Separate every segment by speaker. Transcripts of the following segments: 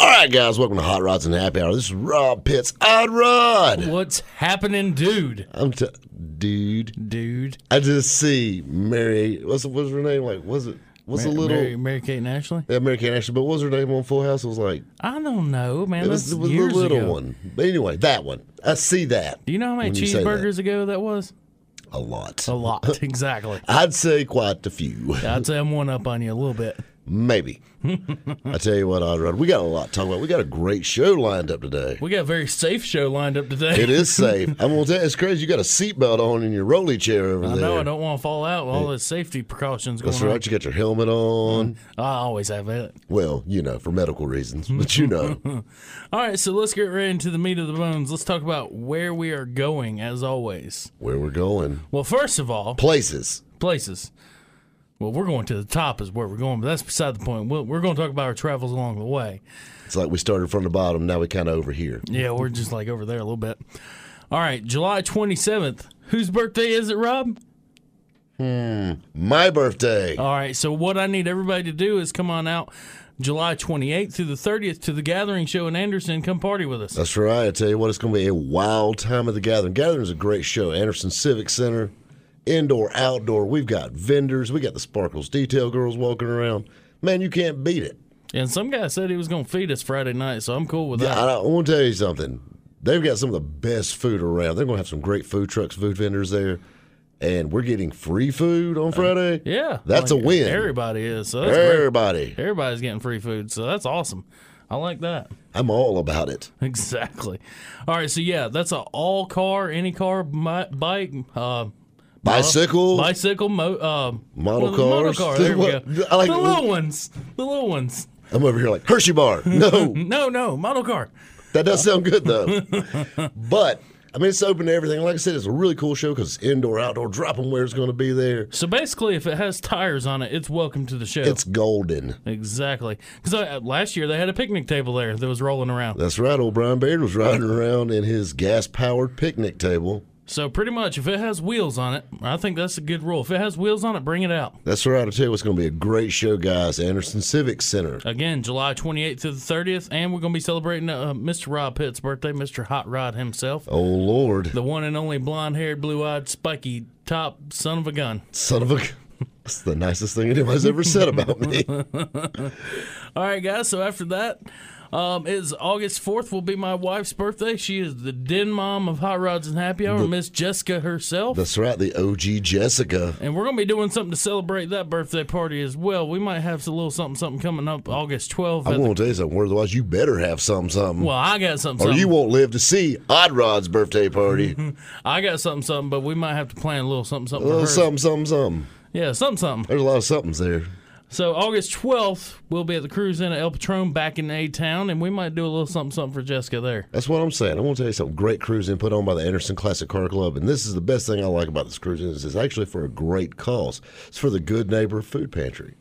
Speaker 1: All right, guys, welcome to Hot Rods and Happy Hour. This is Rob Pitts. Odd Rod.
Speaker 2: What's happening, dude?
Speaker 1: I'm t- dude.
Speaker 2: Dude.
Speaker 1: I just see Mary. What's what's her name? Like, was it? Was a little
Speaker 2: Mary, Mary Kate and Ashley?
Speaker 1: yeah, Mary Kate and Ashley, but what was her name on Full House? It was like
Speaker 2: I don't know, man.
Speaker 1: it was, it was the little
Speaker 2: ago.
Speaker 1: one. But anyway, that one. I see that.
Speaker 2: Do you know how many
Speaker 1: say that.
Speaker 2: cheeseburgers ago that was?
Speaker 1: A lot.
Speaker 2: A lot, exactly.
Speaker 1: I'd say quite a few.
Speaker 2: I'd say I'm one up on you a little bit.
Speaker 1: Maybe. I tell you what, Odd Rod, we got a lot to talk about. We got a great show lined up today.
Speaker 2: We got a very safe show lined up today.
Speaker 1: It is safe. I'm gonna tell you, it's crazy. You got a seatbelt on in your rolly chair over there.
Speaker 2: I
Speaker 1: there.
Speaker 2: know I don't want to fall out with all the safety precautions going
Speaker 1: That's
Speaker 2: on.
Speaker 1: right. You got your helmet on.
Speaker 2: I always have it.
Speaker 1: Well, you know, for medical reasons, but you know.
Speaker 2: All right, so let's get right into the meat of the bones. Let's talk about where we are going, as always.
Speaker 1: where we're going.
Speaker 2: Well, first of all,
Speaker 1: Places.
Speaker 2: places. Well, we're going to the top, is where we're going, but that's beside the point. We'll, we're going to talk about our travels along the way.
Speaker 1: It's like we started from the bottom, now we kind of over here.
Speaker 2: Yeah, we're just like over there a little bit. All right, July 27th. Whose birthday is it, Rob?
Speaker 1: Hmm, my birthday.
Speaker 2: All right, so what I need everybody to do is come on out July 28th through the 30th to the Gathering Show in Anderson. Come party with us.
Speaker 1: That's right. I tell you what, it's going to be a wild time at the Gathering. Gathering is a great show. Anderson Civic Center, indoor, outdoor. We've got vendors. We got the Sparkles Detail Girls walking around. Man, you can't beat it.
Speaker 2: And some guy said he was going to feed us Friday night, so I'm cool with that.
Speaker 1: I, I want to tell you something. They've got some of the best food around. They're going to have some great food trucks, food vendors there. And we're getting free food on Friday.
Speaker 2: yeah.
Speaker 1: That's
Speaker 2: like,
Speaker 1: a win.
Speaker 2: Everybody is. So that's great.
Speaker 1: Everybody.
Speaker 2: Everybody's getting free food, so that's awesome. I like that.
Speaker 1: I'm all about it.
Speaker 2: Exactly. All right, so yeah, that's a all car, any car, bike, uh,
Speaker 1: Bicycle.
Speaker 2: bicycle, mo- uh,
Speaker 1: Model
Speaker 2: motor car. There we go.
Speaker 1: I like-
Speaker 2: the little ones. The little ones.
Speaker 1: I'm over here like Hershey bar. No,
Speaker 2: No, no, model car.
Speaker 1: that does sound good though. but I mean, it's open to everything. Like I said, it's a really cool show because it's indoor, outdoor. Drop 'em where it's going to be there.
Speaker 2: So basically, if it has tires on it, it's welcome to the show.
Speaker 1: It's golden.
Speaker 2: exactly because last year they had a picnic table there that was rolling around.
Speaker 1: That's right. Old Brian Baird was riding around in his gas-powered picnic table.
Speaker 2: So pretty much, if it has wheels on it, I think that's a good rule. If it has wheels on it, bring it out.
Speaker 1: That's right. I tell you, it's going to be a great show, guys. Anderson Civic Center.
Speaker 2: Again, July 28th to the 30th, and we're going to be celebrating uh, Mr. Rob Pitt's birthday, Mr. Hot Rod himself.
Speaker 1: Oh Lord,
Speaker 2: The one and only blonde haired, blue eyed, spiky top son of a gun.
Speaker 1: son of a. That's the nicest thing anybody's ever said about me.
Speaker 2: All right, guys. So after that, um, is August 4th will be my wife's birthday. She is the den mom of Hot Rods and Happy Hour, Miss Jessica herself.
Speaker 1: That's right. The OG Jessica.
Speaker 2: and we're going to be doing something to celebrate that birthday party as well. We might have a little something, something coming up August 12th.
Speaker 1: I'm going to tell you something. Otherwise, you better have something, something.
Speaker 2: well, I got something,
Speaker 1: or
Speaker 2: something.
Speaker 1: you won't live to see Odd Rod's birthday party.
Speaker 2: I got something, something, but we might have to plan a little something, something
Speaker 1: A
Speaker 2: for
Speaker 1: little something, something, something.
Speaker 2: Yeah, something, something.
Speaker 1: There's a lot of somethings there.
Speaker 2: So August 12th, we'll be at the Cruise In at El Patron back in A Town, and we might do a little something, something for Jessica there.
Speaker 1: That's what I'm saying. I want to tell you something. Great cruising put on by the Anderson Classic Car Club, and this is the best thing I like about this cruising is it's actually for a great cause. It's for the Good Neighbor Food Pantry.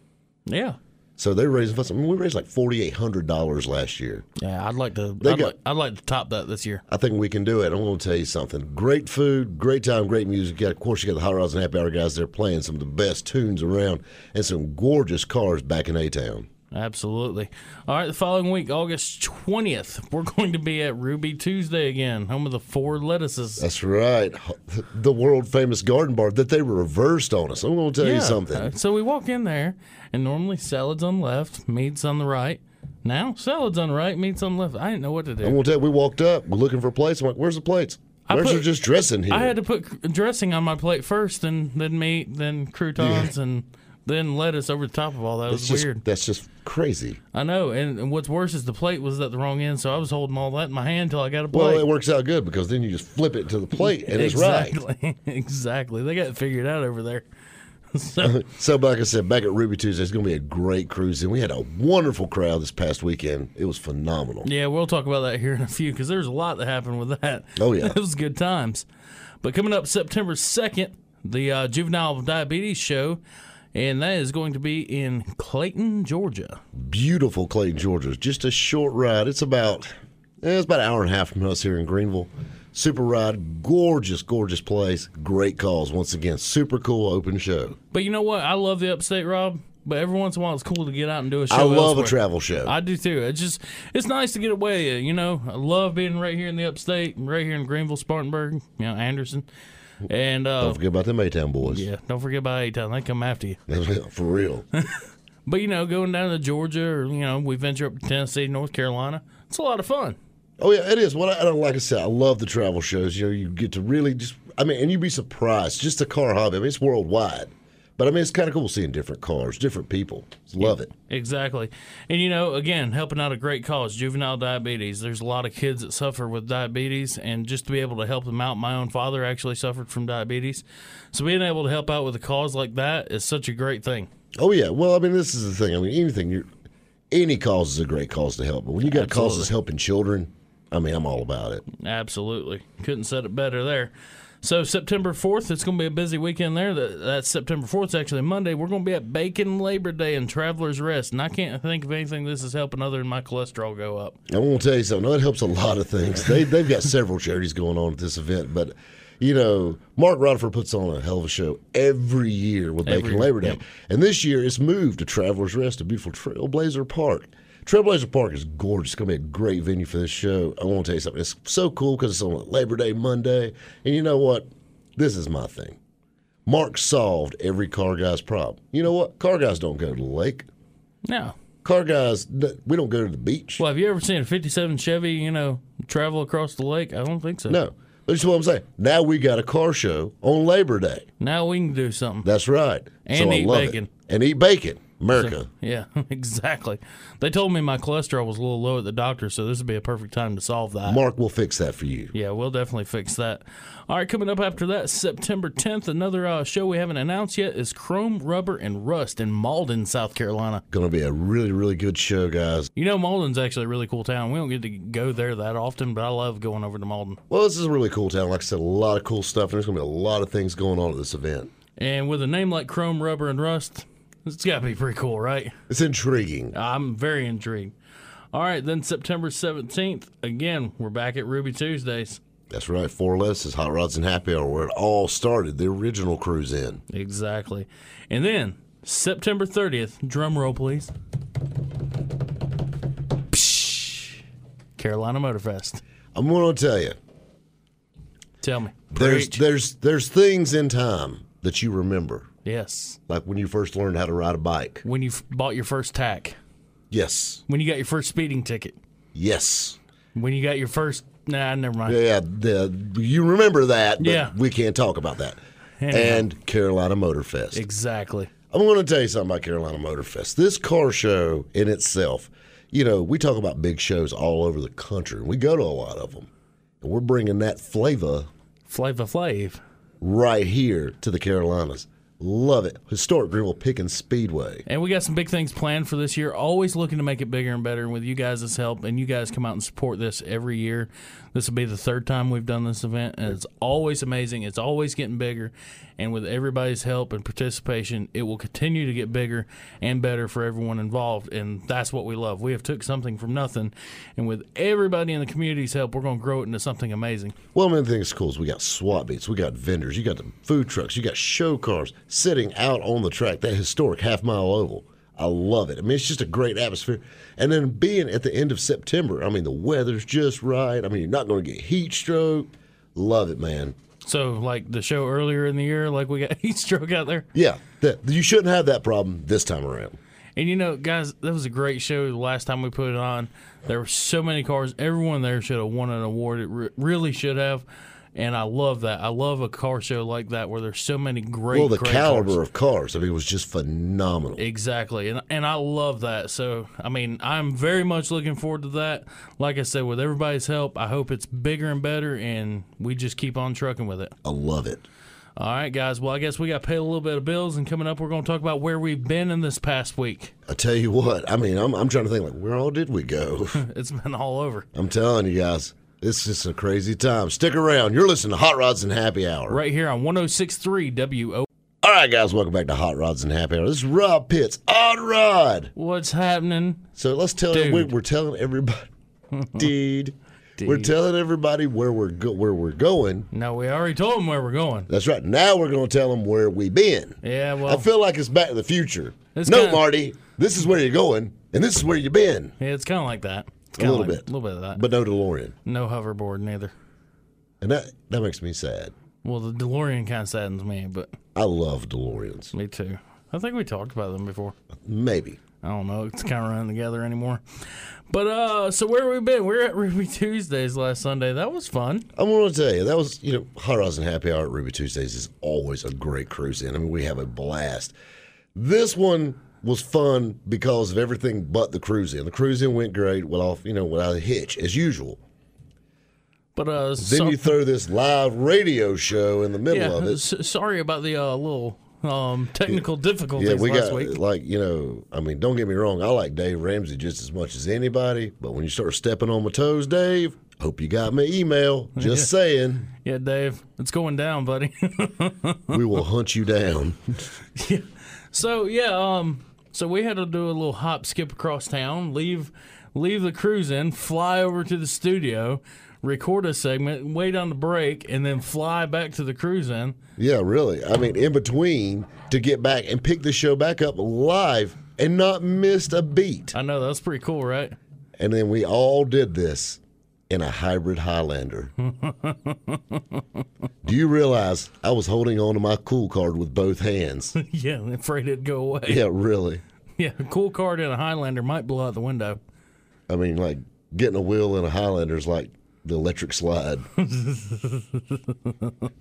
Speaker 2: Yeah.
Speaker 1: So they're raising funds. I mean, we raised like forty eight hundred dollars last year.
Speaker 2: Yeah, I'd like to.
Speaker 1: They
Speaker 2: I'd,
Speaker 1: got-
Speaker 2: like, I'd like to top that this year.
Speaker 1: I think we can do it. I'm going to tell you something. Great food, great time, great music. Got, of course, you got the Hot Rods and Happy Hour guys there playing some of the best tunes around, and some gorgeous cars back in A Town.
Speaker 2: Absolutely. All right, the following week, August 20th, we're going to be at Ruby Tuesday again, home of the four lettuces.
Speaker 1: That's right. The world famous garden bar that they reversed on us. I'm going to tell you
Speaker 2: Uh,
Speaker 1: something.
Speaker 2: So we walk in there, and normally salads on the left, meats on the right. Now salads on the right, meats on the left. I didn't know what to do.
Speaker 1: I'm going to tell you, we walked up, we're looking for plates. I'm like, where's the plates? Where's
Speaker 2: put-
Speaker 1: just dressing here?
Speaker 2: I had to put dressing on my plate first, and then meat, then croutons, and then lettuce over the top of all that. It
Speaker 1: that's
Speaker 2: was
Speaker 1: just,
Speaker 2: weird.
Speaker 1: That's just crazy.
Speaker 2: I know. And, and what's worse is the plate was at the wrong end, so I was holding all that in my hand until I got a plate.
Speaker 1: Well, it works out good because then you just flip it to the plate and it's right.
Speaker 2: exactly. exactly. They got it figured out over there. so,
Speaker 1: So, like I said, back at Ruby Tuesday, it's going to be a great cruise, and we had a wonderful crowd this past weekend. It was phenomenal.
Speaker 2: yeah, we'll talk about that here in a few because there's a lot that happened with that.
Speaker 1: Oh, yeah.
Speaker 2: it was good times. But coming up September 2nd, the uh, Juvenile Diabetes Show, and that is going to be in Clayton, Georgia.
Speaker 1: Beautiful Clayton, Georgia. Just a short ride. It's about eh, it's about an hour and a half from us here in Greenville. Super ride, gorgeous, gorgeous place. Great calls once again. Super cool open show.
Speaker 2: But you know what? I love the upstate, Rob. But every once in a while, it's cool to get out and do a show.
Speaker 1: I love
Speaker 2: elsewhere.
Speaker 1: a travel show.
Speaker 2: I do too. It's just it's nice to get away. You know, I love being right here in the upstate, right here in Greenville, Spartanburg, you know, Anderson, and uh,
Speaker 1: Don't forget about them A-Town boys.
Speaker 2: yeah, don't forget about A Town. They come after you.
Speaker 1: For real.
Speaker 2: But you know, going down to Georgia, or you know, we venture up to Tennessee, North Carolina. It's a lot of fun.
Speaker 1: Oh yeah, it is. What I, I don't like I said, I love the travel shows. You know, you get to really just. I mean, and you'd be surprised. Just the car hobby. I mean, it's worldwide, but I mean, it's kind of cool seeing different cars, different people. Love it.
Speaker 2: Exactly. And you know, again, helping out a great cause, juvenile diabetes. There's a lot of kids that suffer with diabetes, and just to be able to help them out, my own father actually suffered from diabetes. So being able to help out with a cause like that is such a great thing.
Speaker 1: Oh yeah. Well, I mean, this is the thing. I mean, anything you're. any cause is a great cause to help. But when you got
Speaker 2: Absolutely.
Speaker 1: causes helping children, I mean, I'm all about it.
Speaker 2: Absolutely. Couldn't said it better there. So September 4th, it's going to be a busy weekend there. That, that's September 4th. It's actually Monday. We're going to be at Bacon Labor Day and Traveler's Rest. And I can't think of anything this is helping other than my cholesterol go up.
Speaker 1: I want to tell you something. That helps a lot of things. They they've got several charities going on at this event, but. You know, Mark Rodford puts on a hell of a show every year with
Speaker 2: Every
Speaker 1: Bacon
Speaker 2: year,
Speaker 1: Labor Day.
Speaker 2: yep.
Speaker 1: And this year it's moved to Traveler's Rest, a beautiful Trailblazer Park. Trailblazer Park is gorgeous. It's going to be a great venue for this show. I want to tell you something. It's so cool because it's on Labor Day Monday. And you know what? This is my thing. Mark solved every car guy's problem. You know what? Car guys don't go to the lake.
Speaker 2: No.
Speaker 1: Car guys, we don't go to the beach.
Speaker 2: well, have you ever seen a 57 Chevy, you know, travel across the lake? I don't think so.
Speaker 1: No. But that's what I'm saying. Now we got a car show on Labor Day.
Speaker 2: Now we can do something.
Speaker 1: That's right.
Speaker 2: And
Speaker 1: so
Speaker 2: eat bacon.
Speaker 1: It. And eat bacon. America.
Speaker 2: Yeah, exactly. They told me my cholesterol was a little low at the doctor, so this would be a perfect time to solve that.
Speaker 1: Mark will fix that for you.
Speaker 2: Yeah, we'll definitely fix that. All right, coming up after that, September 10th, another uh, show we haven't announced yet is Chrome, Rubber, and Rust in Mauldin, South Carolina.
Speaker 1: Going to be a really, really good show, guys.
Speaker 2: You know, Mauldin's actually a really cool town. We don't get to go there that often, but I love going over to Mauldin.
Speaker 1: Well, this is a really cool town. Like I said, a lot of cool stuff, and there's going to be a lot of things going on at this event.
Speaker 2: And with a name like Chrome, Rubber, and Rust, it's got to be pretty cool, right?
Speaker 1: It's intriguing.
Speaker 2: I'm very intrigued. All right, then September 17th, again, we're back at Ruby Tuesdays.
Speaker 1: That's right. Four Less is Hot Rods and Happy Hour, where it all started. The original cruise in.
Speaker 2: Exactly. And then September 30th, drum roll, please. Psh, Carolina Motor Fest.
Speaker 1: I'm going to tell you,
Speaker 2: Tell me.
Speaker 1: there's there's there's things in time that you remember,
Speaker 2: yes.
Speaker 1: like when you first learned how to ride a bike.
Speaker 2: When you f- bought your first tack.
Speaker 1: Yes,
Speaker 2: When you got your first speeding ticket.
Speaker 1: yes.
Speaker 2: When you got your first. Nah, never mind.
Speaker 1: Yeah, the, you remember that, but
Speaker 2: Yeah.
Speaker 1: we can't talk about that.
Speaker 2: Anyhow.
Speaker 1: And Carolina Motor Fest.
Speaker 2: Exactly.
Speaker 1: I'm going to tell you something about Carolina Motor Fest. This car show in itself, you know, we talk about big shows all over the country, and we go to a lot of them. And we're bringing that flavor
Speaker 2: Flava Flav.
Speaker 1: right here to the Carolinas. Love it. Historic Greenville Pickens Speedway.
Speaker 2: And we got some big things planned for this year. Always looking to make it bigger and better. And with you guys' help, and you guys come out and support this every year. This will be the third time we've done this event, and it's always amazing. It's always getting bigger. And with everybody's help and participation, it will continue to get bigger and better for everyone involved. And that's what we love. We have took something from nothing, and with everybody in the community's help, we're going to grow it into something amazing.
Speaker 1: Well, one of the things cool is we got swap beats, we got vendors, you got the food trucks, you got show cars sitting out on the track, that historic half mile oval. I love it. I mean, it's just a great atmosphere. And then being at the end of September, I mean, the weather's just right. I mean, you're not going to get heat stroke. Love it, man.
Speaker 2: So, like the show earlier in the year, like we got heat stroke out there.
Speaker 1: Yeah, that, you shouldn't have that problem this time around.
Speaker 2: And you know, guys, that was a great show the last time we put it on. There were so many cars. Everyone there should have won an award. It re- really should have. And I love that. I love a car show like that where there's so many great,
Speaker 1: Well, the
Speaker 2: great
Speaker 1: caliber
Speaker 2: cars.
Speaker 1: of cars, I mean, it was just phenomenal.
Speaker 2: Exactly. And and I love that. So, I mean, I'm very much looking forward to that. Like I said, with everybody's help, I hope it's bigger and better and we just keep on trucking with it.
Speaker 1: I love it.
Speaker 2: All right, guys. Well, I guess we got to pay a little bit of bills, and coming up, we're going to talk about where we've been in this past week.
Speaker 1: I tell you what, I mean, I'm, I'm trying to think, like, where all did we go?
Speaker 2: It's been all over.
Speaker 1: I'm telling you guys, it's just a crazy time. Stick around. You're listening to Hot Rods and Happy Hour.
Speaker 2: Right here on 1063 WO.
Speaker 1: All right, guys, welcome back to Hot Rods and Happy Hour. This is Rob Pitts on Rod.
Speaker 2: What's happening?
Speaker 1: So let's tell
Speaker 2: Dude.
Speaker 1: we, we're telling everybody, dude, we're telling everybody where we're go, where we're going.
Speaker 2: No, we already told them where we're going.
Speaker 1: That's right. Now we're going to tell them where we've been.
Speaker 2: Yeah, well,
Speaker 1: I feel like it's Back to the Future. No,
Speaker 2: kinda-
Speaker 1: Marty, this is where you're going, and this is where you've been.
Speaker 2: yeah, it's kind of like that. It's
Speaker 1: A little
Speaker 2: like-
Speaker 1: bit,
Speaker 2: A little bit of that.
Speaker 1: but no DeLorean,
Speaker 2: no hoverboard, neither.
Speaker 1: and that that makes me sad.
Speaker 2: Well, the DeLorean kind of saddens me, but
Speaker 1: I love DeLoreans.
Speaker 2: me too. I think we talked about them before.
Speaker 1: Maybe.
Speaker 2: I don't know. It's kind of running together anymore. But uh, so where we been? We are at Ruby Tuesdays last Sunday. That was fun.
Speaker 1: I want to tell you that was you know Hot Rods and Happy Hour at Ruby Tuesdays is always a great cruise in. I mean we have a blast. This one was fun because of everything but the cruise in. The cruise in went great, well off, you know without a hitch as usual.
Speaker 2: But uh,
Speaker 1: Then
Speaker 2: so-
Speaker 1: you throw this live radio show in the middle
Speaker 2: yeah.
Speaker 1: of it.
Speaker 2: s- sorry about the uh, little um, technical difficulties
Speaker 1: Yeah, we
Speaker 2: last
Speaker 1: got
Speaker 2: week.
Speaker 1: like you know. I mean, don't get me wrong. I like Dave Ramsey just as much as anybody. But when you start stepping on my toes, Dave, hope you got my email. Just saying,
Speaker 2: Yeah, Dave, it's going down, buddy.
Speaker 1: we will hunt you down.
Speaker 2: so yeah, um, so we had to do a little hop, skip across town, leave, leave the cruise in, fly over to the studio, record a segment, wait on the break, and then fly back to the cruise in.
Speaker 1: Yeah, really. I mean, in between to get back and pick the show back up live and not missed a beat.
Speaker 2: I know that's pretty cool, right?
Speaker 1: And then we all did this in a hybrid Highlander. Do you realize I was holding on to my cool card with both hands?
Speaker 2: yeah, afraid it'd go away.
Speaker 1: Yeah, really.
Speaker 2: Yeah, a cool card in a Highlander might blow out the window.
Speaker 1: I mean, like getting a wheel in a Highlander is like the electric slide.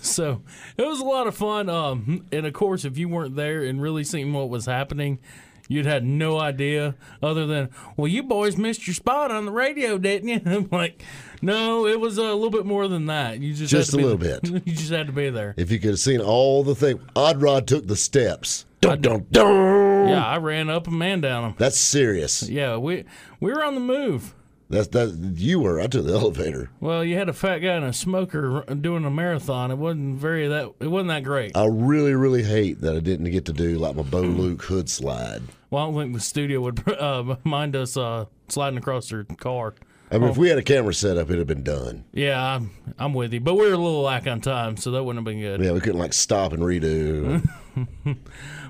Speaker 2: So it was a lot of fun. Um, and of course, if you weren't there and really seeing what was happening, you'd had no idea other than, well, you boys missed your spot on the radio, didn't you? I'm like, no, it was a little bit more than that. You just
Speaker 1: Just
Speaker 2: had to
Speaker 1: a
Speaker 2: be-
Speaker 1: little bit.
Speaker 2: You just had to be there.
Speaker 1: If you could have seen all the things, Odd Rod took the steps. Dun, dun, dun.
Speaker 2: Yeah, I ran up and man down them.
Speaker 1: That's serious.
Speaker 2: Yeah, we we were on the move.
Speaker 1: That's that. You were. I took the elevator.
Speaker 2: Well, you had a fat guy and a smoker doing a marathon. It wasn't very that. It wasn't that great.
Speaker 1: I really, really hate that I didn't get to do like my Bo Duke hood slide.
Speaker 2: Well, I don't think the studio would uh, mind us uh, sliding across their car.
Speaker 1: I mean, if we had a camera set up, it'd have been done.
Speaker 2: Yeah, I'm, I'm with you, but we were a little lack on time, so that wouldn't have been good.
Speaker 1: Yeah, we couldn't like stop and redo.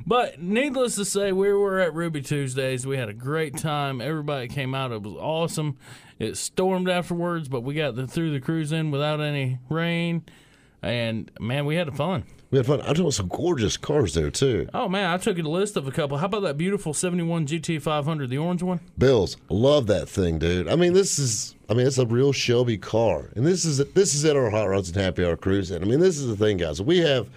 Speaker 2: But needless to say, we were at Ruby Tuesdays. We had a great time. Everybody came out. It was awesome. It stormed afterwards, but we got the, through the cruise in without any rain, and man, we had fun.
Speaker 1: We had fun. I took some gorgeous cars there too.
Speaker 2: Oh man, I took a list of a couple. How about that beautiful '71 GT 500, the orange one?
Speaker 1: Bills, love that thing, dude. I mean, this is. I mean, it's a real Shelby car, and this is this is at our Hot Rods and Happy Hour cruise. And I mean, this is the thing, guys. We have.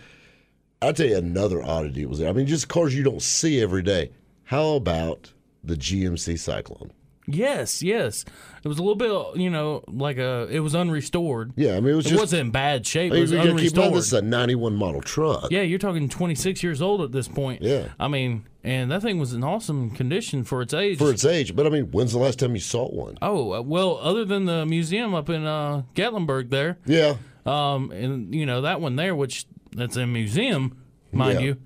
Speaker 1: I'll tell you another oddity was there. I mean, just cars you don't see every day. How about the GMC Syclone?
Speaker 2: Yes, yes. It was a little bit, you know, like a. It was unrestored.
Speaker 1: Yeah, I mean, it was
Speaker 2: It
Speaker 1: just.
Speaker 2: wasn't in bad shape.
Speaker 1: I
Speaker 2: It was
Speaker 1: gotta keep
Speaker 2: unrestored.
Speaker 1: this is a '91 model truck.
Speaker 2: Yeah, you're talking 26 years old at this point.
Speaker 1: Yeah.
Speaker 2: I mean, and that thing was in awesome condition for its age.
Speaker 1: For its age, but I mean, when's the last time you saw one?
Speaker 2: oh, uh, well, other than the museum up in uh, Gatlinburg there,
Speaker 1: Yeah,
Speaker 2: um, and you know that one there, which that's a museum, mind
Speaker 1: Yeah.
Speaker 2: you.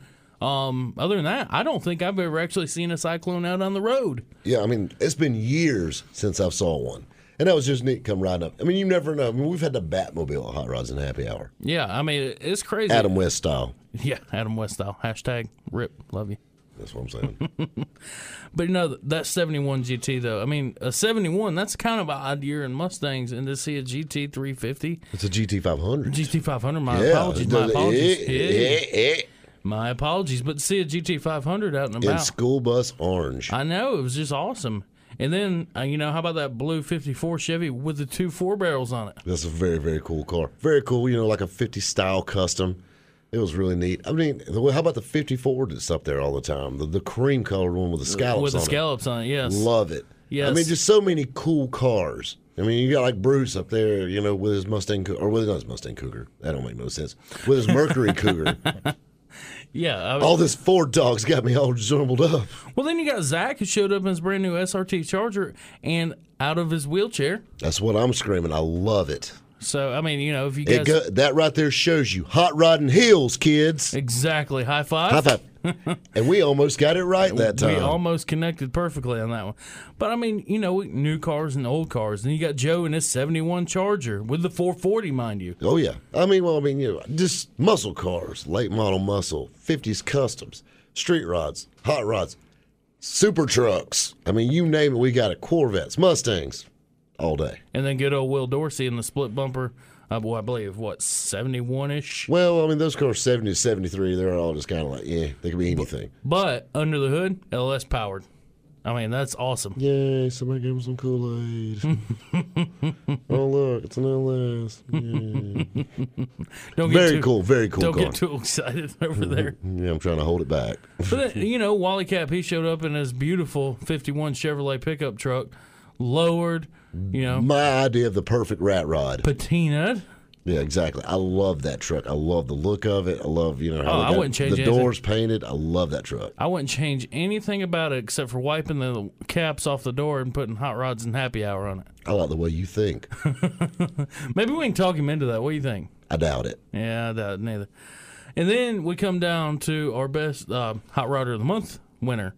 Speaker 2: Um, other than that, I don't think I've ever actually seen a Syclone out on the road.
Speaker 1: yeah. I mean, it's been years since I saw one, and that was just neat. Come riding up. I mean, you never know. I mean, we've had the Batmobile Hot Rods and Happy Hour,
Speaker 2: Yeah, I mean it's crazy.
Speaker 1: Adam West style.
Speaker 2: Yeah, Adam West style. Hashtag rip. Love you.
Speaker 1: That's what I'm saying.
Speaker 2: But you know that 71 GT though. I mean, a 71 that's kind of an odd year in Mustangs, and to see a GT 350,
Speaker 1: it's a GT 500.
Speaker 2: GT 500. My
Speaker 1: yeah,
Speaker 2: apologies. My apologies. Yeah,
Speaker 1: eh, eh.
Speaker 2: My apologies. But see a GT 500 out and
Speaker 1: in
Speaker 2: about,
Speaker 1: school bus orange.
Speaker 2: I know it was just awesome. And then uh, you know how about that blue 54 Chevy with the two four barrels on it?
Speaker 1: That's a very very cool car. Very cool. You know, like a 50 style custom. It was really neat. I mean, how about the 54 that's up there all the time? The, the cream colored one with the scallops
Speaker 2: with the
Speaker 1: on
Speaker 2: scallops on it.
Speaker 1: it.
Speaker 2: Yes.
Speaker 1: Love it.
Speaker 2: Yes.
Speaker 1: I mean, just so many cool cars. I mean, you got like Bruce up there, you know, with his Mustang, or with not his Mustang Cougar. That don't make no sense. With his Mercury Cougar.
Speaker 2: yeah. I,
Speaker 1: All this Ford talk's got me all jumbled up.
Speaker 2: well, then you got Zach who showed up in his brand new SRT Charger and out of his wheelchair.
Speaker 1: That's what I'm screaming. I love it.
Speaker 2: So I mean, you know, if you guys
Speaker 1: go, that right there shows you hot rodding heals, kids.
Speaker 2: exactly high five.
Speaker 1: High five. and we almost got it right that time.
Speaker 2: We almost connected perfectly on that one. But I mean, you know, new cars and old cars. And you got Joe and his 71 Charger with the 440, mind you.
Speaker 1: Oh yeah. I mean, well, I mean, you know, just muscle cars, late model muscle, 50s customs, street rods, hot rods, super trucks. I mean, you name it, we got it. Corvettes, Mustangs, all day.
Speaker 2: And then good old Will Dorsey in the split bumper. Uh, well, I believe, what, 71 ish?
Speaker 1: Well, I mean, those cars 70 to 73, they're all just kind of like, yeah, they could be anything.
Speaker 2: But under the hood, LS powered. I mean, that's awesome.
Speaker 1: Yay, somebody gave me some Kool Aid. oh, look, it's an LS.
Speaker 2: Don't get
Speaker 1: Very
Speaker 2: too,
Speaker 1: cool, very cool
Speaker 2: Don't
Speaker 1: car.
Speaker 2: get too excited over there.
Speaker 1: Yeah, I'm trying to hold it back.
Speaker 2: But then, you know, Wally Cap, he showed up in his beautiful 51 Chevrolet pickup truck, lowered, you know,
Speaker 1: My idea of the perfect rat rod.
Speaker 2: patinaed.
Speaker 1: Yeah, exactly. I love that truck. I love the look of it. I love, you know, how
Speaker 2: Oh, I wouldn't change
Speaker 1: the
Speaker 2: anything.
Speaker 1: doors painted. I love that truck.
Speaker 2: I wouldn't change anything about it except for wiping the caps off the door and putting hot rods and happy hour on it.
Speaker 1: I like the way you think.
Speaker 2: Maybe we can talk him into that. What do you think?
Speaker 1: I doubt it.
Speaker 2: Yeah, I doubt it neither. And then we come down to our best uh, hot rodder of the month winner,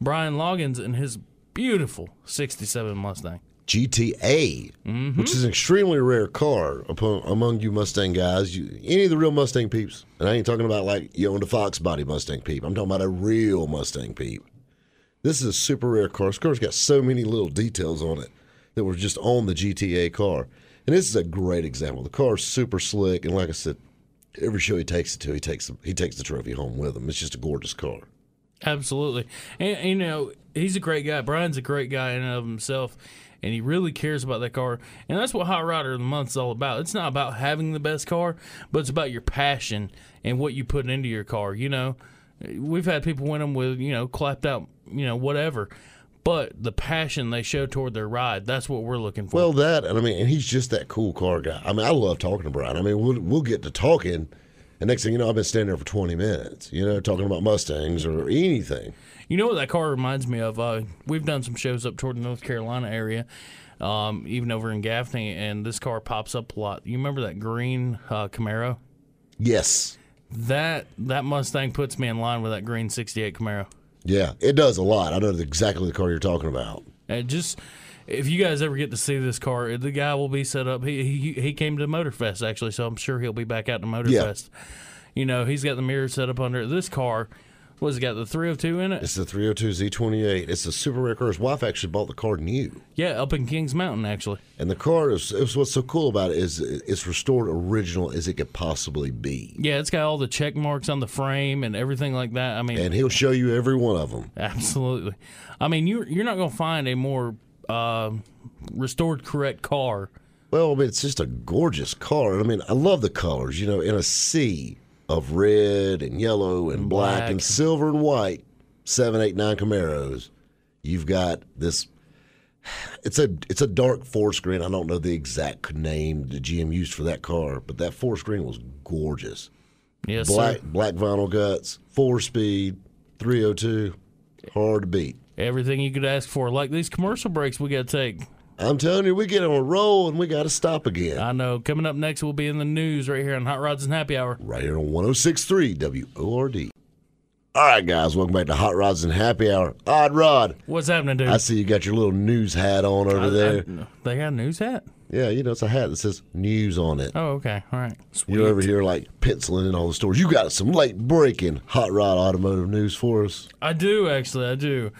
Speaker 2: Brian Loggins and his beautiful '67 Mustang.
Speaker 1: GTA,
Speaker 2: Mm-hmm.
Speaker 1: which is an extremely rare car upon, among you Mustang guys. You, any of the real Mustang peeps, and I ain't talking about like you owned a Fox body Mustang peep. I'm talking about a real Mustang peep. This is a super rare car. This car's got so many little details on it that were just on the GTA car. And this is a great example. The car's super slick, and like I said, every show he takes it to, he takes he takes the trophy home with him. It's just a gorgeous car.
Speaker 2: Absolutely. And, and, you know, he's a great guy. Brian's a great guy in and of himself, and he really cares about that car. And that's what Hot Rodder of the Month is all about. It's not about having the best car, but it's about your passion and what you put into your car. You know, we've had people win them with, you know, clapped out, you know, whatever. But the passion they show toward their ride, that's what we're looking for.
Speaker 1: Well, that and I mean, and he's just that cool car guy. I mean, I love talking to Brian. I mean, we'll we'll get to talking, and next thing you know, I've been standing there for twenty minutes. You know, talking about Mustangs or anything.
Speaker 2: You know what that car reminds me of? Uh, we've done some shows up toward the North Carolina area, um, even over in Gaffney, and this car pops up a lot. You remember that green uh, Camaro?
Speaker 1: Yes,
Speaker 2: That that Mustang puts me in line with that green '68 Camaro.
Speaker 1: yeah, it does a lot. I know exactly the car you're talking about.
Speaker 2: And just if you guys ever get to see this car, the guy will be set up. He he, he came to Motorfest actually, so I'm sure he'll be back out to Motorfest. You know, he's got the mirror set up under it. this car. Was it got the 302 in it?
Speaker 1: It's the 302 Z28. It's a super rare car. His wife actually bought the car new,
Speaker 2: Yeah, up in Kings Mountain actually.
Speaker 1: and the car is. It's what's so cool about it is it's restored original as it could possibly be,
Speaker 2: Yeah, it's got all the check marks on the frame and everything like that. I mean,
Speaker 1: and he'll show you every one of them.
Speaker 2: absolutely. I mean, you you're not going to find a more uh, restored correct car.
Speaker 1: Well, I mean, it's just a gorgeous car. I mean, I love the colors. You know, in a sea of red and yellow and black,
Speaker 2: Black.
Speaker 1: and silver and white, seven, eight, nine Camaros. You've got this. It's a it's a dark forest green. I don't know the exact name the GM used for that car, but that forest green was gorgeous.
Speaker 2: Yes,
Speaker 1: Black
Speaker 2: sir.
Speaker 1: black vinyl guts, four speed, three hundred two, hard to beat.
Speaker 2: Everything you could ask for, like these commercial breaks we got to take.
Speaker 1: I'm telling you, we get on a roll and we got to stop again.
Speaker 2: I know. Coming up next, we'll be in the news right here on Hot Rods and Happy Hour.
Speaker 1: right here on 1063 WORD. All right, guys, welcome back to Hot Rods and Happy Hour. Odd Rod,
Speaker 2: What's happening, dude?
Speaker 1: I see you got your little news hat on over
Speaker 2: I-
Speaker 1: there.
Speaker 2: I- they got a news hat.
Speaker 1: yeah, you know, it's a hat that says news on it.
Speaker 2: Oh, okay. All right. Sweet.
Speaker 1: You're over here like penciling in all the stores. You got some late breaking Hot Rod automotive news for us.
Speaker 2: I do actually. I do.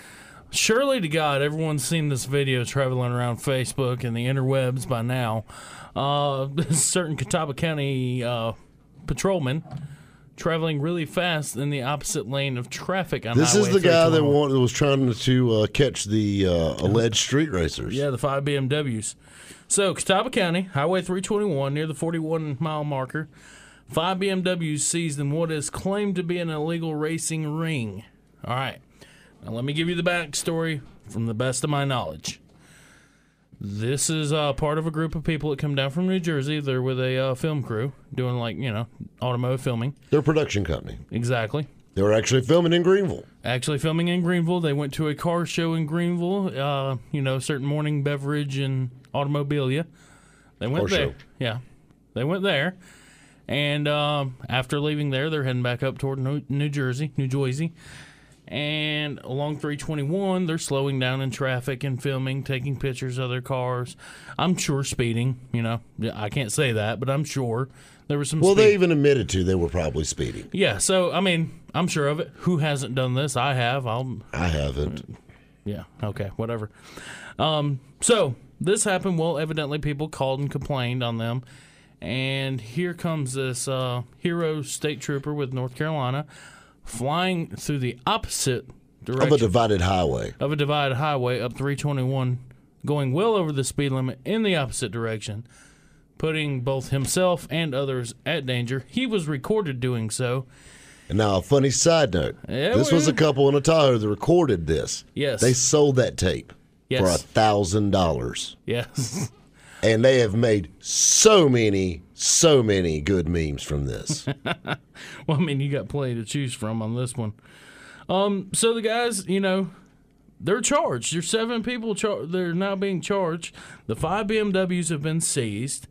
Speaker 2: Surely to God, everyone's seen this video traveling around Facebook and the interwebs by now. Uh, certain Catawba County uh, patrolman traveling really fast in the opposite lane of traffic on
Speaker 1: This is the guy that
Speaker 2: 321.
Speaker 1: want, that was trying to uh, catch the uh, alleged street racers.
Speaker 2: Yeah, the five BMWs. So, Catawba County, Highway 321, near the 41 mile marker, five BMWs seized in what is claimed to be an illegal racing ring. All right. Now, let me give you the backstory from the best of my knowledge. This is uh, part of a group of people that come down from New Jersey. They're with a uh, film crew doing like you know automotive filming.
Speaker 1: They're a production company.
Speaker 2: Exactly.
Speaker 1: They were actually filming in Greenville.
Speaker 2: Actually, filming in Greenville. They went to a car show in Greenville. Uh, you know, certain morning beverage and automobilia. They went
Speaker 1: Car
Speaker 2: there.
Speaker 1: show.
Speaker 2: Yeah, they went there. And um, after leaving there, they're heading back up toward New, New Jersey, New Jersey. And along 321, they're slowing down in traffic and filming, taking pictures of their cars. I'm sure speeding. You know, I can't say that, but I'm sure there was some.
Speaker 1: Well,
Speaker 2: speed-
Speaker 1: they even admitted to they were probably speeding.
Speaker 2: yeah. So I mean, I'm sure of it. Who hasn't done this? I have. I'll
Speaker 1: I haven't.
Speaker 2: yeah. Okay. Whatever. Um, so this happened. Well, evidently people called and complained on them, and here comes this uh, hero state trooper with North Carolina, flying through the opposite direction Of
Speaker 1: a divided highway.
Speaker 2: of a divided highway up 321, going well over the speed limit in the opposite direction, putting both himself and others at danger. He was recorded doing so.
Speaker 1: And now, a funny side note:
Speaker 2: Yeah,
Speaker 1: this was a couple in a Tahoe that recorded this.
Speaker 2: Yes.
Speaker 1: they sold that tape for a thousand dollars,
Speaker 2: Yes.
Speaker 1: and they have made so many, so many good memes from this.
Speaker 2: Well, I mean, you got plenty to choose from on this one. Um, so the guys, you know, they're charged. There's seven people. Char- they're now being charged. The five BMWs have been seized,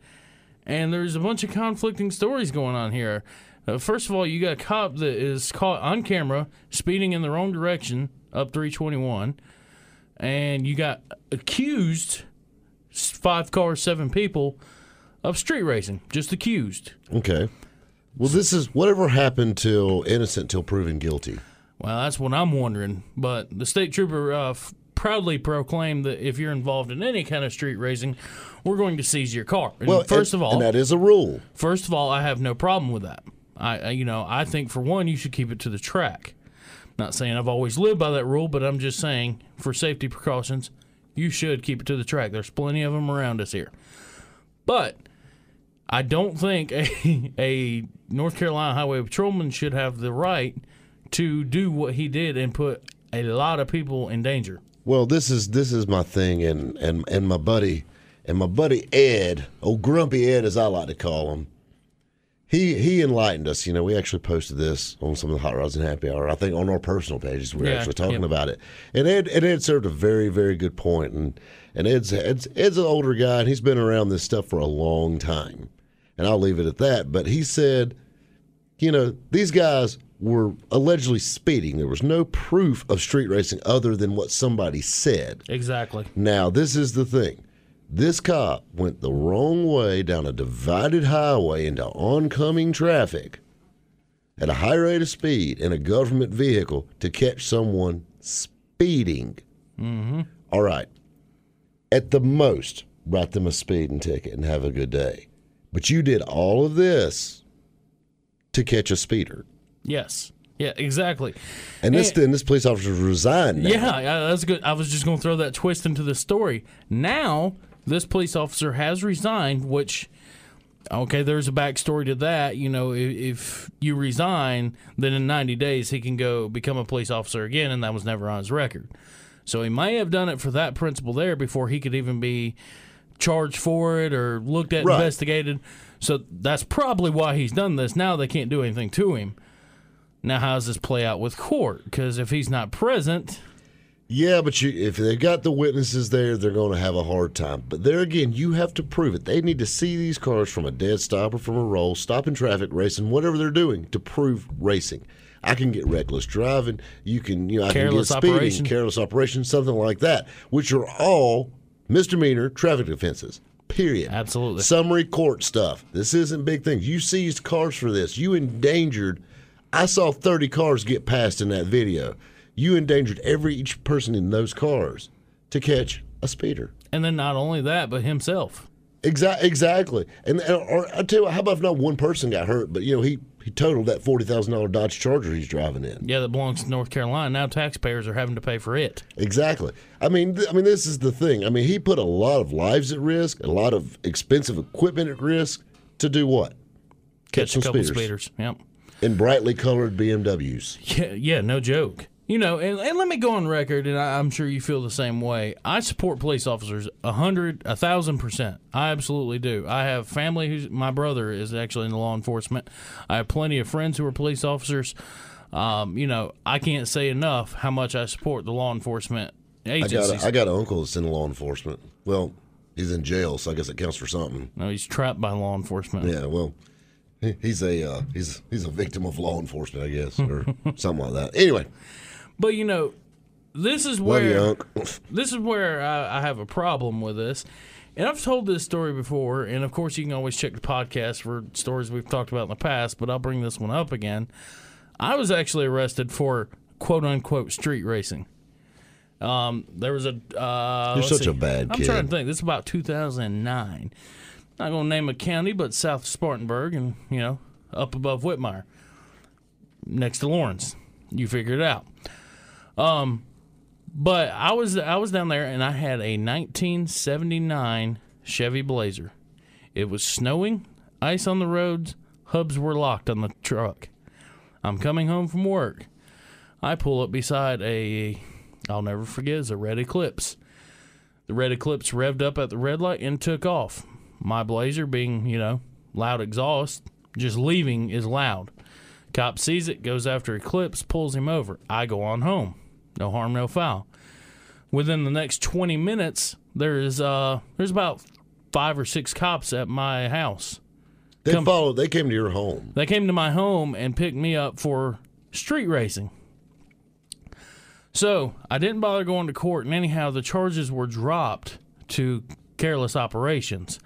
Speaker 2: and there's a bunch of conflicting stories going on here. Uh, first of all, you got a cop that is caught on camera speeding in the wrong direction up 321, and you got accused five cars, seven people of street racing, just accused.
Speaker 1: okay. Well, this is whatever happened till innocent till proven guilty.
Speaker 2: Well, that's what I'm wondering. But the state trooper uh, f- proudly proclaimed that if you're involved in any kind of street racing, we're going to seize your car. And
Speaker 1: Well,
Speaker 2: first
Speaker 1: and-
Speaker 2: of all,
Speaker 1: and that is a rule.
Speaker 2: first of all, I have no problem with that. I, I, you know, I think for one, you should keep it to the track. Not saying I've always lived by that rule, but I'm just saying for safety precautions, you should keep it to the track. There's plenty of them around us here. But I don't think a, a North Carolina Highway Patrolman should have the right to do what he did and put a lot of people in danger.
Speaker 1: Well, this is this is my thing, and and and my buddy, and my buddy Ed, old Grumpy Ed, as I like to call him. He he enlightened us. You know, we actually posted this on some of the Hot Rods and Happy Hour. I think on our personal pages, we were
Speaker 2: Yeah,
Speaker 1: actually talking
Speaker 2: yep.
Speaker 1: about it. And Ed and Ed served a very very good point. And and Ed's Ed's Ed's an older guy, and he's been around this stuff for a long time. And I'll leave it at that. But he said, you know, these guys were allegedly speeding. There was no proof of street racing other than what somebody said.
Speaker 2: Exactly.
Speaker 1: Now, this is the thing. This cop went the wrong way down a divided highway into oncoming traffic at a high rate of speed in a government vehicle to catch someone speeding. Mm-hmm. All right. At the most, write them a speeding ticket and have a good day. But you did all of this to catch a speeder.
Speaker 2: Yes. Yeah, exactly.
Speaker 1: And this
Speaker 2: And-
Speaker 1: then this police officer resigned. Now.
Speaker 2: Yeah, yeah, that's good. I was just going to throw that twist into the story. Now, this police officer has resigned, which, okay, there's a backstory to that. You know, if, if you resign, then in 90 days he can go become a police officer again, and that was never on his record. So he may have done it for that principle there before he could even be charged for it or looked at,
Speaker 1: Right.
Speaker 2: investigated. So that's probably why he's done this. Now they can't do anything to him. Now, how does this play out with court? Because if he's not present,
Speaker 1: Yeah, but you, if they've got the witnesses there, they're going to have a hard time. But there again, you have to prove it. They need to see these cars from a dead stop or from a roll, stopping traffic, racing, whatever they're doing to prove racing. I can get reckless driving. You can, you know, I
Speaker 2: Careless
Speaker 1: can get speeding,
Speaker 2: operation.
Speaker 1: careless operation, something like that, which are all misdemeanor traffic offenses. Period.
Speaker 2: Absolutely.
Speaker 1: Summary court stuff. This isn't big things. You seized cars for this. You endangered. I saw 30 cars get passed in that video. You endangered every each person in those cars to catch a speeder.
Speaker 2: And then not only that, but himself.
Speaker 1: Exactly. Exactly. And, and or I tell you, what, how about if not one person got hurt, but you know he he totaled that forty thousand dollar Dodge Charger he's driving in.
Speaker 2: Yeah, that belongs to North Carolina. Now taxpayers are having to pay for it.
Speaker 1: Exactly. I mean, th- I mean, this is the thing. I mean, he put a lot of lives at risk, a lot of expensive equipment at risk to do what?
Speaker 2: Catch a
Speaker 1: some
Speaker 2: couple
Speaker 1: speeders.
Speaker 2: speeders. Yep.
Speaker 1: In brightly colored BMWs.
Speaker 2: Yeah, yeah, no joke. You know, and, and let me go on record, and I, I'm sure you feel the same way. I support police officers a hundred, a thousand percent. I absolutely do. I have family who's my brother is actually in the law enforcement. I have plenty of friends who are police officers. Um, you know, I can't say enough how much I support the law enforcement
Speaker 1: I
Speaker 2: agencies.
Speaker 1: got a, I got an uncle that's in law enforcement. Well, he's in jail, so I guess it counts for something.
Speaker 2: no, he's trapped by law enforcement.
Speaker 1: Yeah, well, he's a uh, he's he's a victim of law enforcement, I guess, or something like that. Anyway,
Speaker 2: But you know, this is
Speaker 1: love you,
Speaker 2: where this is where I, I have a problem with this. And I've told this story before, and of course you can always check the podcast for stories we've talked about in the past. But I'll bring this one up again. I was actually arrested for quote unquote street racing. Um, there was a. Uh,
Speaker 1: You're such
Speaker 2: see.
Speaker 1: a bad
Speaker 2: I'm
Speaker 1: kid.
Speaker 2: trying to think. This is about 2009. Not going to name a county, but south Spartanburg, and you know, up above Whitmire, next to Laurens. You figure it out. Um, but I was I was down there, and I had a 1979 Chevy Blazer. It was snowing, ice on the roads, hubs were locked on the truck. I'm coming home from work. I pull up beside a, I'll never forget, it's a red Eclipse. The red Eclipse revved up at the red light and took off. My Blazer, being, you know, loud exhaust, just leaving is loud. Cop sees it, goes after Eclipse, pulls him over. I go on home. No harm, no foul. Within the next 20 minutes, there's uh there's about five or six cops at my house.
Speaker 1: They
Speaker 2: Come-
Speaker 1: followed. They came to your home.
Speaker 2: They came to my home and picked me up for street racing. So I didn't bother going to court, and anyhow, the charges were dropped to careless operations.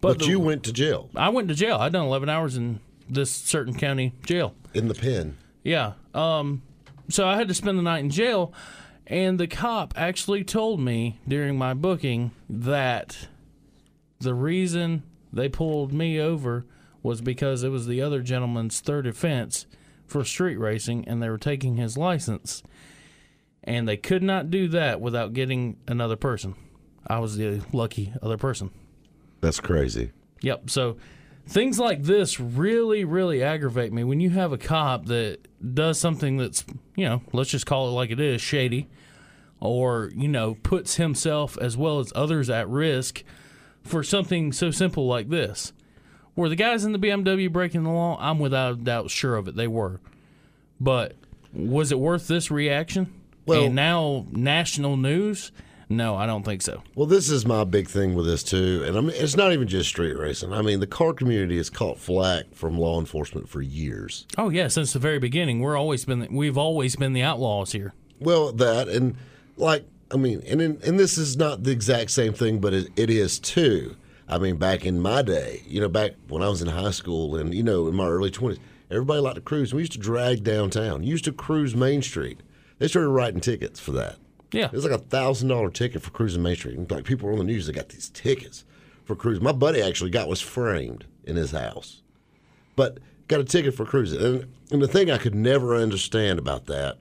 Speaker 1: But,
Speaker 2: the-
Speaker 1: you went to jail
Speaker 2: I went to jail. I'd done 11 hours in this certain county jail.
Speaker 1: in the pen.
Speaker 2: Yeah. Um, so I had to spend the night in jail, and the cop actually told me during my booking that the reason they pulled me over was because it was the other gentleman's third offense for street racing, and they were taking his license, and they could not do that without getting another person. I was the lucky other person.
Speaker 1: That's crazy.
Speaker 2: Yep. So things like this really, really aggravate me when you have a cop that does something that's, you know, let's just call it like it is, shady, or, you know, puts himself as well as others at risk for something so simple like this. Were the guys in the BMW breaking the law? I'm without a doubt sure of it. They were. But was it worth this reaction?
Speaker 1: Well-
Speaker 2: and now national news? No, I don't think so.
Speaker 1: Well, this is my big thing with this too, and I mean, it's not even just street racing. I mean, the car community has caught flack from law enforcement for years.
Speaker 2: Oh yeah, since the very beginning, we're always been we've always been the outlaws here.
Speaker 1: Well, that and like I mean, and in, and this is not the exact same thing, but it, it is too. I mean, back in my day, you know, back when I was in high school and you know in my early twenties, everybody liked to cruise. We used to drag downtown. You used to cruise Main Street. They started writing tickets for that.
Speaker 2: Yeah,
Speaker 1: It was like a thousand dollar ticket for cruising Main Street. Like people were on the news, they got these tickets for cruising. My buddy actually got was framed in his house, but got a ticket for cruising. And, and the thing I could never understand about that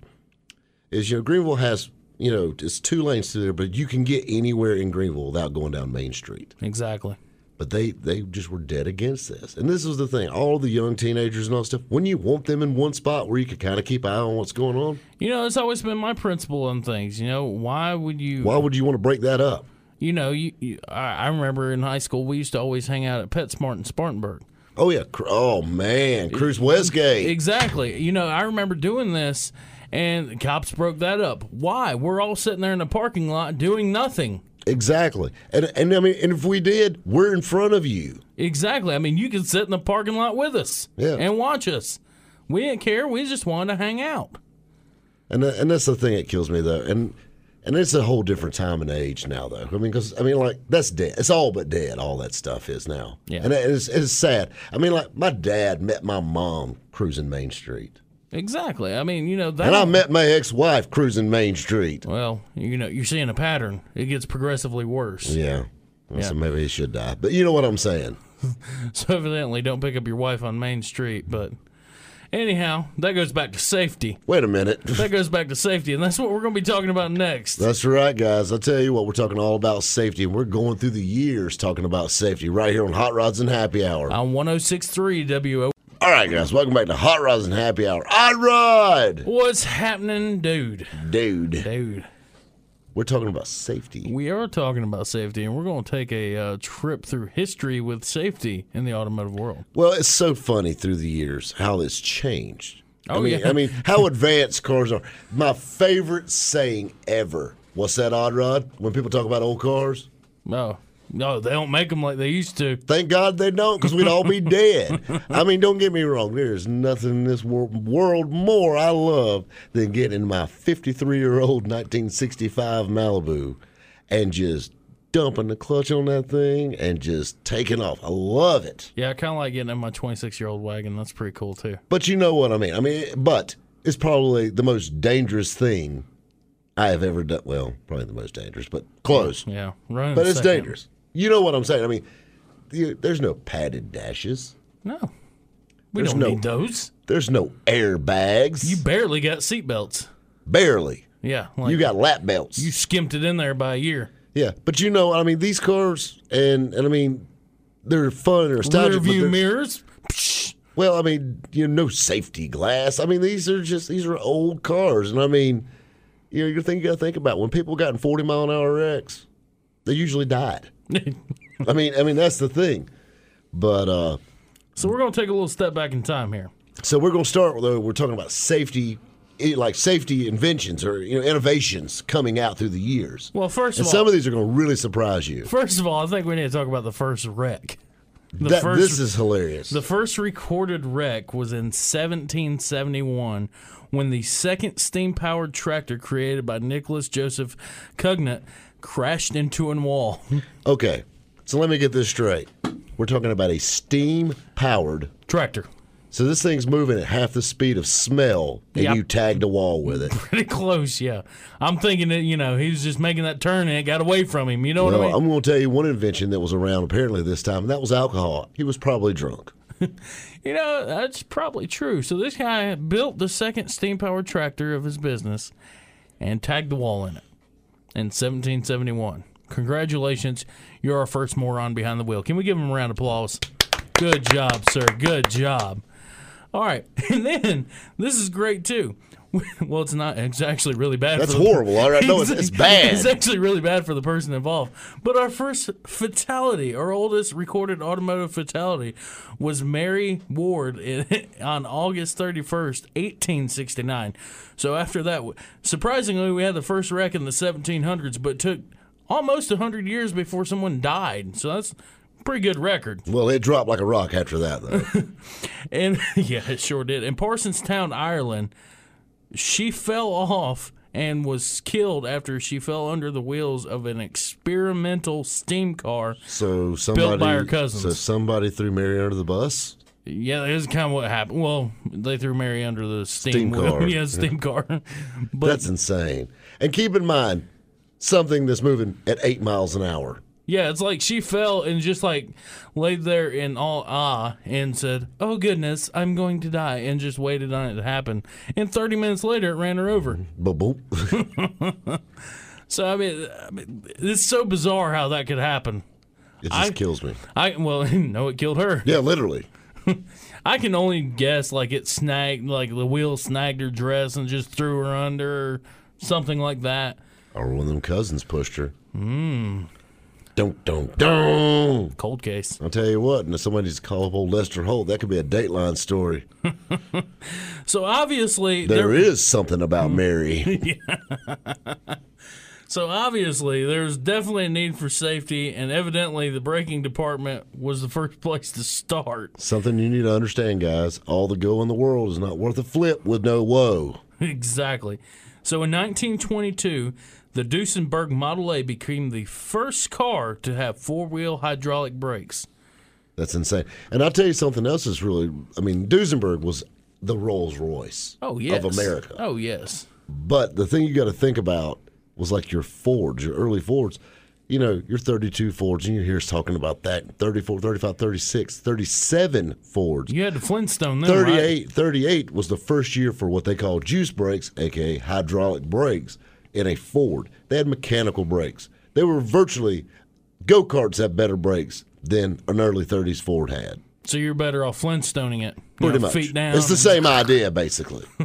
Speaker 1: is, you know, Greenville has, you know, it's two lanes to there, but you can get anywhere in Greenville without going down Main Street.
Speaker 2: exactly.
Speaker 1: But they they just were dead against this. And this is the thing: all the young teenagers and all stuff. When you want them in one spot where you can kind of keep an eye on what's going on,
Speaker 2: You know, it's always been my principle on things. You know, why would you?
Speaker 1: why would you want to break that up?
Speaker 2: You know, you, you I, I remember in high school we used to always hang out at PetSmart in Spartanburg.
Speaker 1: Oh yeah. Oh man, Cruise Westgate.
Speaker 2: Exactly. You know, I remember doing this, and the cops broke that up. Why? We're all sitting there in the parking lot doing nothing.
Speaker 1: Exactly. And and I mean, and if we did, we're in front of you.
Speaker 2: Exactly. I mean, you can sit in the parking lot with us
Speaker 1: Yeah.
Speaker 2: and watch us. We didn't care. We just wanted to hang out.
Speaker 1: And tha- and that's the thing that kills me though. And and it's a whole different time and age now though. I mean, because I mean, like that's dead. It's all but dead. All that stuff is now.
Speaker 2: Yeah.
Speaker 1: And it's it's sad. I mean, like my dad met my mom cruising Main Street,
Speaker 2: Exactly. I mean, you know that.
Speaker 1: and I met my ex-wife cruising Main Street.
Speaker 2: Well, you know, you're seeing a pattern. It gets progressively worse.
Speaker 1: Yeah. Well,
Speaker 2: Yeah.
Speaker 1: So maybe he should die. But you know what I'm saying.
Speaker 2: So evidently, don't pick up your wife on Main Street. But anyhow, that goes back to safety.
Speaker 1: Wait a minute.
Speaker 2: That goes back to safety, and that's what we're going to be talking about next.
Speaker 1: That's right, guys. I tell you what, we're talking all about safety, and we're going through the years talking about safety right here on Hot Rods and Happy Hour.
Speaker 2: On 106.3 WO.
Speaker 1: All right, guys, welcome back to Hot Rods and Happy Hour. Odd Rod!
Speaker 2: What's happening, dude?
Speaker 1: Dude,
Speaker 2: Dude.
Speaker 1: we're talking about safety.
Speaker 2: We are talking about safety, and we're going to take a uh, trip through history with safety in the automotive world.
Speaker 1: Well, it's so funny through the years how it's changed. I
Speaker 2: Oh,
Speaker 1: mean,
Speaker 2: yeah.
Speaker 1: I mean, how advanced cars are. My favorite saying ever. What's that, Odd Rod? When people talk about old cars?
Speaker 2: No, no, they don't make them like they used to.
Speaker 1: Thank God they don't, because we'd all be dead. I mean, don't get me wrong. There's nothing in this wor- world more I love than getting my 53 year old 1965 Malibu and just dumping the clutch on that thing and just taking off. I love it.
Speaker 2: Yeah, I kind of like getting in my 26 year old wagon. That's pretty cool too.
Speaker 1: But you know what I mean. I mean, but it's probably the most dangerous thing I have ever done. Well, probably the most dangerous, but close.
Speaker 2: Yeah, running.
Speaker 1: But it's
Speaker 2: second.
Speaker 1: dangerous. You know what I'm saying? I mean, you, there's no padded dashes.
Speaker 2: No, we
Speaker 1: There's
Speaker 2: don't
Speaker 1: no-
Speaker 2: need those.
Speaker 1: There's no airbags.
Speaker 2: You barely got seatbelts.
Speaker 1: barely.
Speaker 2: Yeah, like
Speaker 1: You got lap belts.
Speaker 2: you skimped it in there by a year.
Speaker 1: yeah, but you know, I mean, these cars, and and I mean, they're fun,
Speaker 2: Rear
Speaker 1: nostalgic.
Speaker 2: view mirrors.
Speaker 1: Well, I mean, you know, no safety glass. I mean, these are just these are old cars, and I mean, you know, you think you got to think about when people got in forty mile an hour wrecks, they usually died. I mean, I mean that's the thing. But uh
Speaker 2: so we're gonna take a little step back in time here.
Speaker 1: so we're going to start though. We're talking about safety, eh, like safety inventions or you know innovations coming out through the years.
Speaker 2: Well, first
Speaker 1: and
Speaker 2: of
Speaker 1: some of these are going to really surprise you.
Speaker 2: first of all, I think we need to talk about the first wreck. The
Speaker 1: That,
Speaker 2: first,
Speaker 1: this is hilarious.
Speaker 2: the first recorded wreck was in 1771 when the second steam-powered tractor created by Nicholas Joseph Cugnot crashed into a wall.
Speaker 1: okay, so let me get this straight. We're talking about a steam powered.
Speaker 2: tractor.
Speaker 1: So this thing's moving at half the speed of smell, and
Speaker 2: Yep.
Speaker 1: you tagged a wall with it.
Speaker 2: Pretty close, yeah. I'm thinking that you know he was just making that turn and it got away from him. You know what I mean?
Speaker 1: I'm going to tell you one invention that was around apparently this time, and that was alcohol. He was probably drunk.
Speaker 2: You know, that's probably true. So this guy built the second steam powered tractor of his business and tagged the wall in it in 1771. Congratulations, you're our first moron behind the wheel. Can we give him a round of applause? Good job, sir. Good job. All right. And then this is great too. Well, it's not. It's actually really bad.
Speaker 1: That's horrible, all right? No, it's- it's bad.
Speaker 2: It's actually really bad for the person involved. But our first fatality, our oldest recorded automotive fatality, was Mary Ward in, on August 31st, 1869. So after that, surprisingly, we had the first wreck in the 1700s, but took almost 100 years before someone died. So that's pretty good record.
Speaker 1: Well, it dropped like a rock after that, though.
Speaker 2: And yeah, it sure did. In Parsonstown, Ireland, she fell off and was killed after she fell under the wheels of an experimental steam car.
Speaker 1: So somebody, built
Speaker 2: by her cousins.
Speaker 1: So somebody threw Mary under the bus.
Speaker 2: Yeah, that is kind of what happened. Well, they threw Mary under the steam,
Speaker 1: Steam car.
Speaker 2: yeah, steam car. But
Speaker 1: That's insane. And keep in mind, something that's moving at eight miles an hour.
Speaker 2: Yeah, it's like she fell and just like laid there in all ah and said, "Oh goodness, I'm going to die," and just waited on it to happen. And 30 minutes later, it ran her over.
Speaker 1: Boop.
Speaker 2: So I mean, I mean, it's so bizarre how that could happen.
Speaker 1: It just
Speaker 2: I-
Speaker 1: kills me.
Speaker 2: I well, no, it killed her.
Speaker 1: Yeah, literally.
Speaker 2: I can only guess like it snagged, like the wheel snagged her dress and just threw her under, or something like that.
Speaker 1: Or one of them cousins pushed her. Mm. Don't, don't, don't.
Speaker 2: Cold case.
Speaker 1: I'll tell you what, and if somebody's call up old Lester Holt, that could be a Dateline story.
Speaker 2: So obviously
Speaker 1: there is something about hmm. Mary.
Speaker 2: So obviously, there's definitely a need for safety, and evidently, the braking department was the first place to start.
Speaker 1: something you need to understand, guys. All the go in the world is not worth a flip with no whoa.
Speaker 2: exactly. So in 1922, the Duesenberg Model A became the first car to have four-wheel hydraulic brakes.
Speaker 1: That's insane. And I'll tell you something else is really, I mean, Duesenberg was the Rolls Royce
Speaker 2: Oh yes,
Speaker 1: of America.
Speaker 2: Oh yes.
Speaker 1: But the thing you got to think about was like your Fords, your early Fords. You know, your 32 Fords, and you hear us talking about that 34, 35, 36, 37 Fords.
Speaker 2: You had the Flintstone then, right?
Speaker 1: 38, 38 was the first year for what they call juice brakes, aka hydraulic brakes, in a Ford. They had mechanical brakes. They were virtually go karts have better brakes than an early 30s Ford had.
Speaker 2: So you're better off Flintstoning it.
Speaker 1: Pretty
Speaker 2: know,
Speaker 1: much.
Speaker 2: Feet down.
Speaker 1: It's the same idea, basically.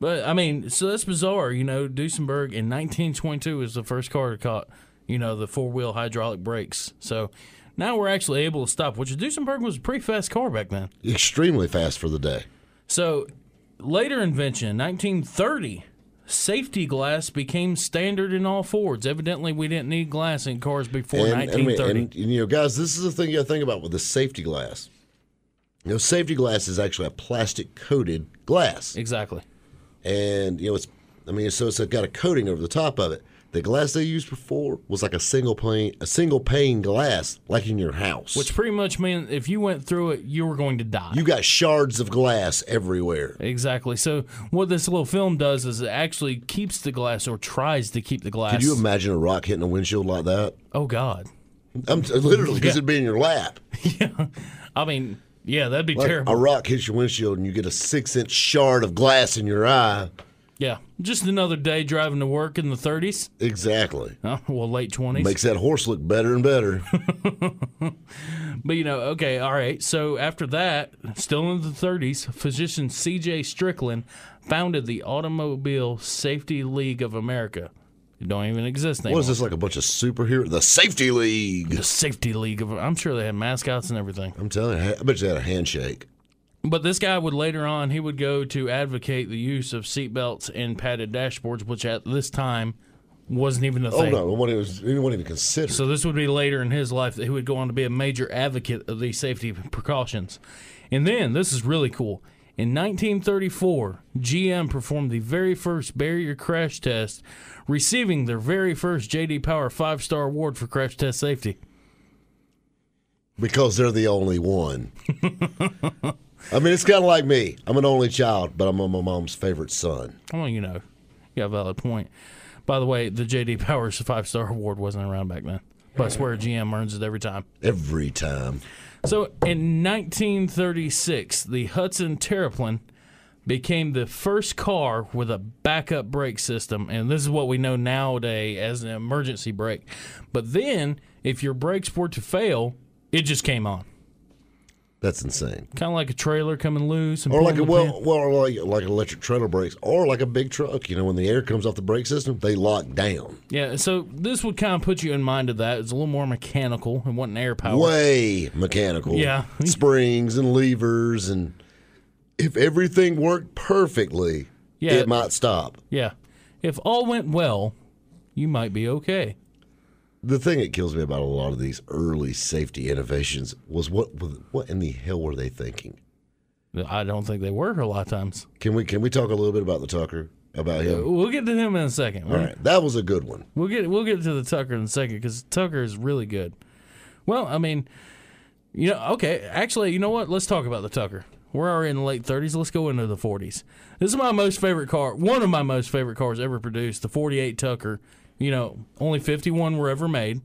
Speaker 2: But I mean, so that's bizarre. You know, Duesenberg in 1922 was the first car to caught, you know, the four wheel hydraulic brakes. So now we're actually able to stop, which Duesenberg was a pretty fast car back then.
Speaker 1: Extremely fast for the day.
Speaker 2: So later invention, 1930, safety glass became standard in all Fords. Evidently, we didn't need glass in cars before
Speaker 1: And, I mean,
Speaker 2: 1930.
Speaker 1: and, you know, guys, this is the thing you got to think about with the safety glass. You know, safety glass is actually a plastic coated glass,
Speaker 2: exactly.
Speaker 1: and you know, it's. I mean, so it's got a coating over the top of it. The glass they used before was like a single pane, a single pane glass, like in your house.
Speaker 2: Which pretty much meant if you went through it, you were going to die.
Speaker 1: you got shards of glass everywhere.
Speaker 2: Exactly. So what this little film does is it actually keeps the glass or tries to keep the glass.
Speaker 1: Could you imagine a rock hitting a windshield like that?
Speaker 2: Oh God.
Speaker 1: I'm literally because it'd be in your lap. Yeah.
Speaker 2: I mean, yeah, that'd be
Speaker 1: Like
Speaker 2: terrible.
Speaker 1: a rock hits your windshield and you get a six inch shard of glass in your eye.
Speaker 2: Yeah, just another day driving to work in the 30s.
Speaker 1: Exactly.
Speaker 2: Oh, well, late 20s.
Speaker 1: Makes that horse look better and better.
Speaker 2: But you know, okay, all right. So after that, still in the 30s, physician C.J. Strickland founded the Automobile Safety League of America. It don't even exist anymore.
Speaker 1: what is this like a bunch of superheroes? The Safety League.
Speaker 2: The Safety League of. I'm sure they had mascots and everything.
Speaker 1: I'm telling you, I bet you they had a handshake.
Speaker 2: But this guy would later on he would go to advocate the use of seatbelts and padded dashboards, which at this time wasn't even a
Speaker 1: Oh
Speaker 2: thing.
Speaker 1: no, it wasn't even, it wasn't even considered.
Speaker 2: So this would be later in his life that he would go on to be a major advocate of these safety precautions. And then this is really cool. In 1934, GM performed the very first barrier crash test, receiving their very first JD Power five-star award for crash test safety.
Speaker 1: because they're the only one. I mean, it's kind of like me. I'm an only child, but I'm my mom's favorite son.
Speaker 2: Well, you know, you got a valid point. By the way, the JD Powers five-star award wasn't around back then. But I swear GM earns it every time.
Speaker 1: Every time.
Speaker 2: So in 1936, the Hudson Terraplane became the first car with a backup brake system, and this is what we know nowadays as an emergency brake. But then, if your brakes were to fail, it just came on,
Speaker 1: That's insane.
Speaker 2: kind of like a trailer coming loose. And
Speaker 1: Or like a well, well, or like like electric trailer brakes, or like a big truck. You know, when the air comes off the brake system, they lock down.
Speaker 2: yeah. So this would kind of put you in mind of that. It's a little more mechanical and wasn't air power.
Speaker 1: Way mechanical.
Speaker 2: Yeah.
Speaker 1: springs and levers, and if everything worked perfectly,
Speaker 2: Yeah.
Speaker 1: it might stop.
Speaker 2: Yeah, if all went well, you might be okay.
Speaker 1: The thing that kills me about a lot of these early safety innovations was what what in the hell were they thinking?
Speaker 2: I don't think they were a lot of times.
Speaker 1: Can we can we talk a little bit about the Tucker about him?
Speaker 2: Uh, we'll get to him in a second.
Speaker 1: All right, that was a good one.
Speaker 2: We'll get we'll get to the Tucker in a second because Tucker is really good. Well, I mean, you know, okay, actually, you know what? Let's talk about the Tucker. We're already in the late 30s. Let's go into the 40s. This is my most favorite car. One of my most favorite cars ever produced, the 48 Tucker. You know, only 51 were ever made,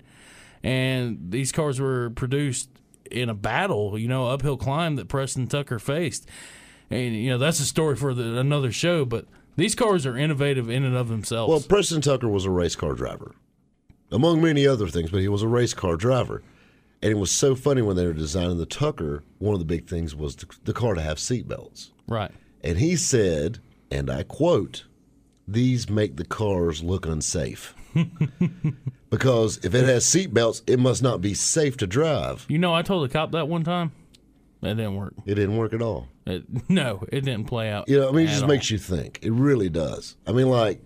Speaker 2: and these cars were produced in a battle. You know, uphill climb that Preston Tucker faced, and you know that's a story for the, another show. But these cars are innovative in and of themselves.
Speaker 1: Well, Preston Tucker was a race car driver, among many other things, but he was a race car driver. And it was so funny when they were designing the Tucker. One of the big things was the, the car to have seatbelts.
Speaker 2: right.
Speaker 1: And he said, and I quote, "These make the cars look unsafe." because if it has seatbelts, it must not be safe to drive.
Speaker 2: You know, I told a cop that one time. That didn't work.
Speaker 1: It didn't work at all.
Speaker 2: It, no, it didn't play out.
Speaker 1: You know, I mean, it just
Speaker 2: all.
Speaker 1: makes you think. It really does. I mean, like,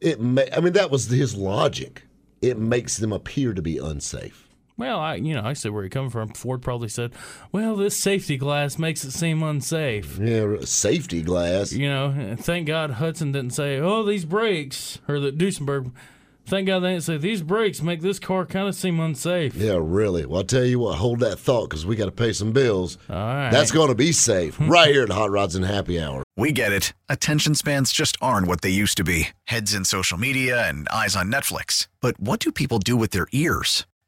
Speaker 1: it. Ma- I mean, that was his logic. It makes them appear to be unsafe.
Speaker 2: Well, I, you know, I see where he come from. Ford probably said, "Well, this safety glass makes it seem unsafe."
Speaker 1: Yeah, safety glass.
Speaker 2: You know, thank God Hudson didn't say, "Oh, these brakes," or that Duesenberg. Thank God they didn't say these brakes make this car kind of seem unsafe.
Speaker 1: Yeah, really. Well, I'll tell you what. Hold that thought because we got to pay some bills.
Speaker 2: All right,
Speaker 1: That's going to be safe right here at Hot Rods and Happy Hour.
Speaker 3: We get it. Attention spans just aren't what they used to be heads in social media and eyes on Netflix. But what do people do with their ears?